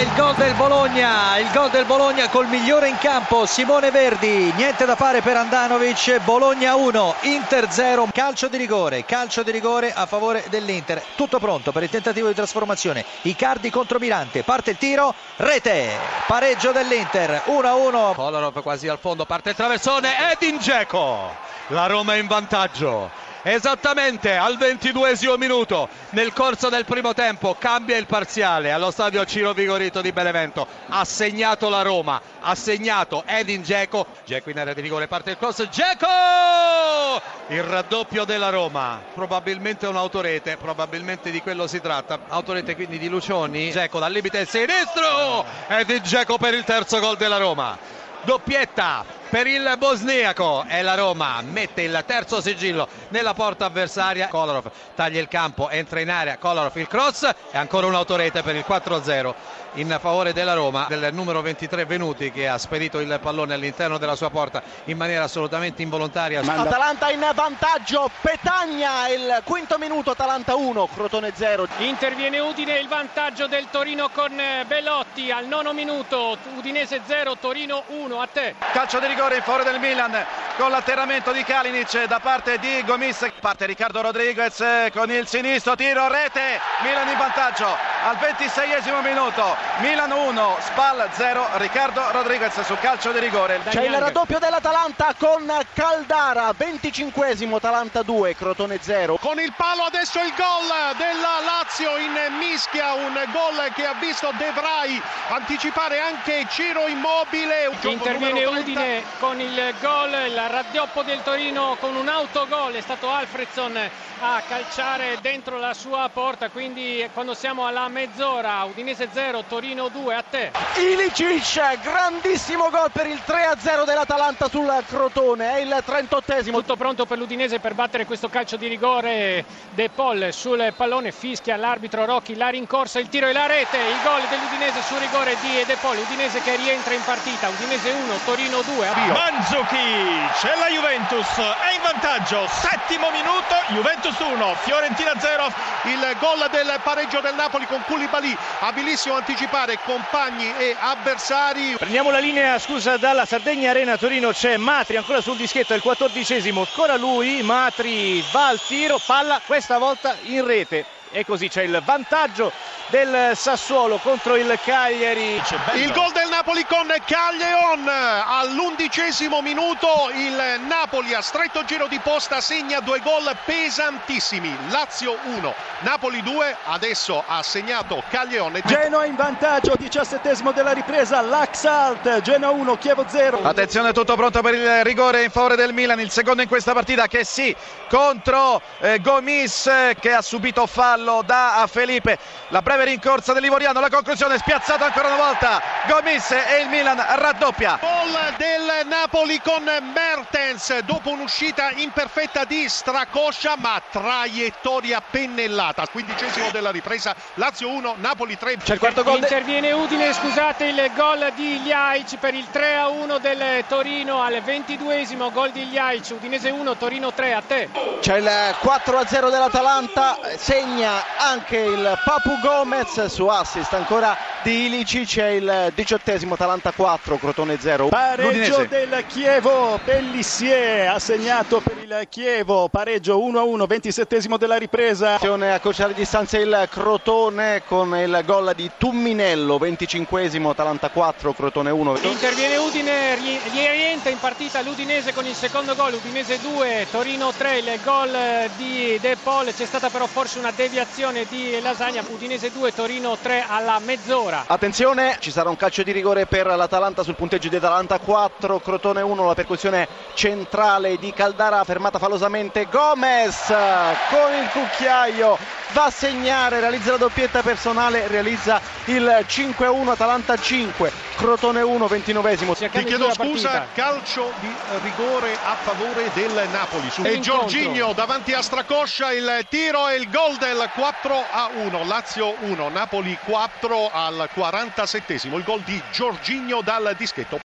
il gol del Bologna, il gol del Bologna col migliore in campo, Simone Verdi, niente da fare per Andanovic, Bologna 1, Inter 0, calcio di rigore, calcio di rigore a favore dell'Inter, tutto pronto per il tentativo di trasformazione, Icardi contro Mirante, parte il tiro, rete, pareggio dell'Inter, 1-1. Kolarov quasi al fondo, parte il traversone, Edin Dzeko, la Roma è in vantaggio esattamente al ventiduesimo minuto nel corso del primo tempo cambia il parziale allo stadio Ciro Vigorito di Benevento. Ha segnato la Roma ha segnato Edin Dzeko. Dzeko in area di rigore parte il cross. Dzeko! Il raddoppio della Roma. Probabilmente un'autorete probabilmente di quello si tratta. Autorete quindi di Lucioni. Dzeko dal limite sinistro! Edin Dzeko per il terzo gol della Roma. Doppietta per il bosniaco e la Roma mette il terzo sigillo nella porta avversaria Kolarov taglia il campo entra in area Kolarov il cross e ancora un'autorete per il 4-0 in favore della Roma del numero 23 Venuti che ha spedito il pallone all'interno della sua porta in maniera assolutamente involontaria. Atalanta in vantaggio Petagna il quinto minuto Atalanta 1 Crotone 0 interviene Udine il vantaggio del Torino con Belotti al nono minuto Udinese 0 Torino 1 a te. Calcio di rigore rigore in favore del Milan con l'atterramento di Kalinic da parte di Gomis. Parte Riccardo Rodriguez con il sinistro tiro rete Milan in vantaggio al 26esimo minuto. Milan 1 Spal 0 Riccardo Rodriguez su calcio di rigore. C'è il raddoppio dell'Atalanta con Caldara 25esimo Atalanta 2 Crotone 0 con il palo adesso il gol della Lazio in mischia un gol che ha visto De Vrij anticipare anche Ciro Immobile. Interviene Udine con il gol, il raddoppio del Torino con un autogol, è stato Alfredson a calciare dentro la sua porta, quindi quando siamo alla mezz'ora, Udinese 0, Torino 2, a te. Ilicic, grandissimo gol per il 3-0 dell'Atalanta sul Crotone, è il 38esimo. Tutto pronto per l'Udinese per battere questo calcio di rigore, De Paul sul pallone, fischia l'arbitro Rocchi, la rincorsa, il tiro e la rete, il gol dell'Udinese sul rigore di De Paul, Udinese che rientra in partita, Udinese 1, Torino 2, avvio. Mandzukic e la Juventus è in vantaggio, settimo minuto, Juventus 1, Fiorentina 0. Il gol del pareggio del Napoli con Koulibaly, abilissimo a anticipare compagni e avversari. Prendiamo la linea, scusa, dalla Sardegna Arena Torino c'è Matri ancora sul dischetto, è il quattordicesimo, ancora lui, Matri va al tiro, palla questa volta in rete e così c'è il vantaggio del Sassuolo contro il Cagliari. Il gol del Napoli con Caglion all'undicesimo minuto il Napoli a stretto giro di posta segna due gol pesantissimi. Lazio 1, Napoli 2, adesso ha segnato Caglion. Genoa in vantaggio, diciassettesimo della ripresa, l'Axalt, Genoa 1, Chievo 0. Attenzione, tutto pronto per il rigore in favore del Milan, il secondo in questa partita che sì, contro eh, Gomis che ha subito fallo da Felipe. La breve rincorsa dell'Ivoriano, la conclusione spiazzato ancora una volta Gomis e il Milan raddoppia. Gol del Napoli con Mertens dopo un'uscita imperfetta di Stracoscia ma traiettoria pennellata. Quindicesimo della ripresa, Lazio 1, Napoli 3. C'è il quarto gol. Interviene Udine, scusate il gol di Gliaic per il 3 a 1 del Torino al 22esimo gol di Gliaic, Udinese 1, Torino 3 a te. C'è il 4 a 0 dell'Atalanta, segna anche il Papu Gomez Gomez su assist ancora di Ilicic c'è il diciottesimo Atalanta 4 Crotone 0 pareggio del Chievo Pellissier ha segnato per il Chievo pareggio 1-1 27esimo della ripresa. A accorciare distanze il Crotone con il gol di Tumminello 25esimo Atalanta 4 Crotone 1 interviene Udine rientra in partita l'Udinese con il secondo gol Udinese 2 Torino 3 il gol di De Paul. C'è stata però forse una deviazione di Lasagna Udinese 2 Torino 3 alla mezz'ora. Attenzione, ci sarà un calcio di rigore per l'Atalanta sul punteggio di Atalanta 4, Crotone 1, la percussione centrale di Caldara fermata falosamente Gomez con il cucchiaio va a segnare, realizza la doppietta personale, realizza il 5-1 Atalanta 5, Crotone 1, 29esimo. Ti chiedo scusa, calcio di rigore a favore del Napoli. Su e Giorginio davanti a Stracoscia, il tiro e il gol del 4 a 1, Lazio 1, Napoli 4 al 47esimo, il gol di Giorginio dal dischetto.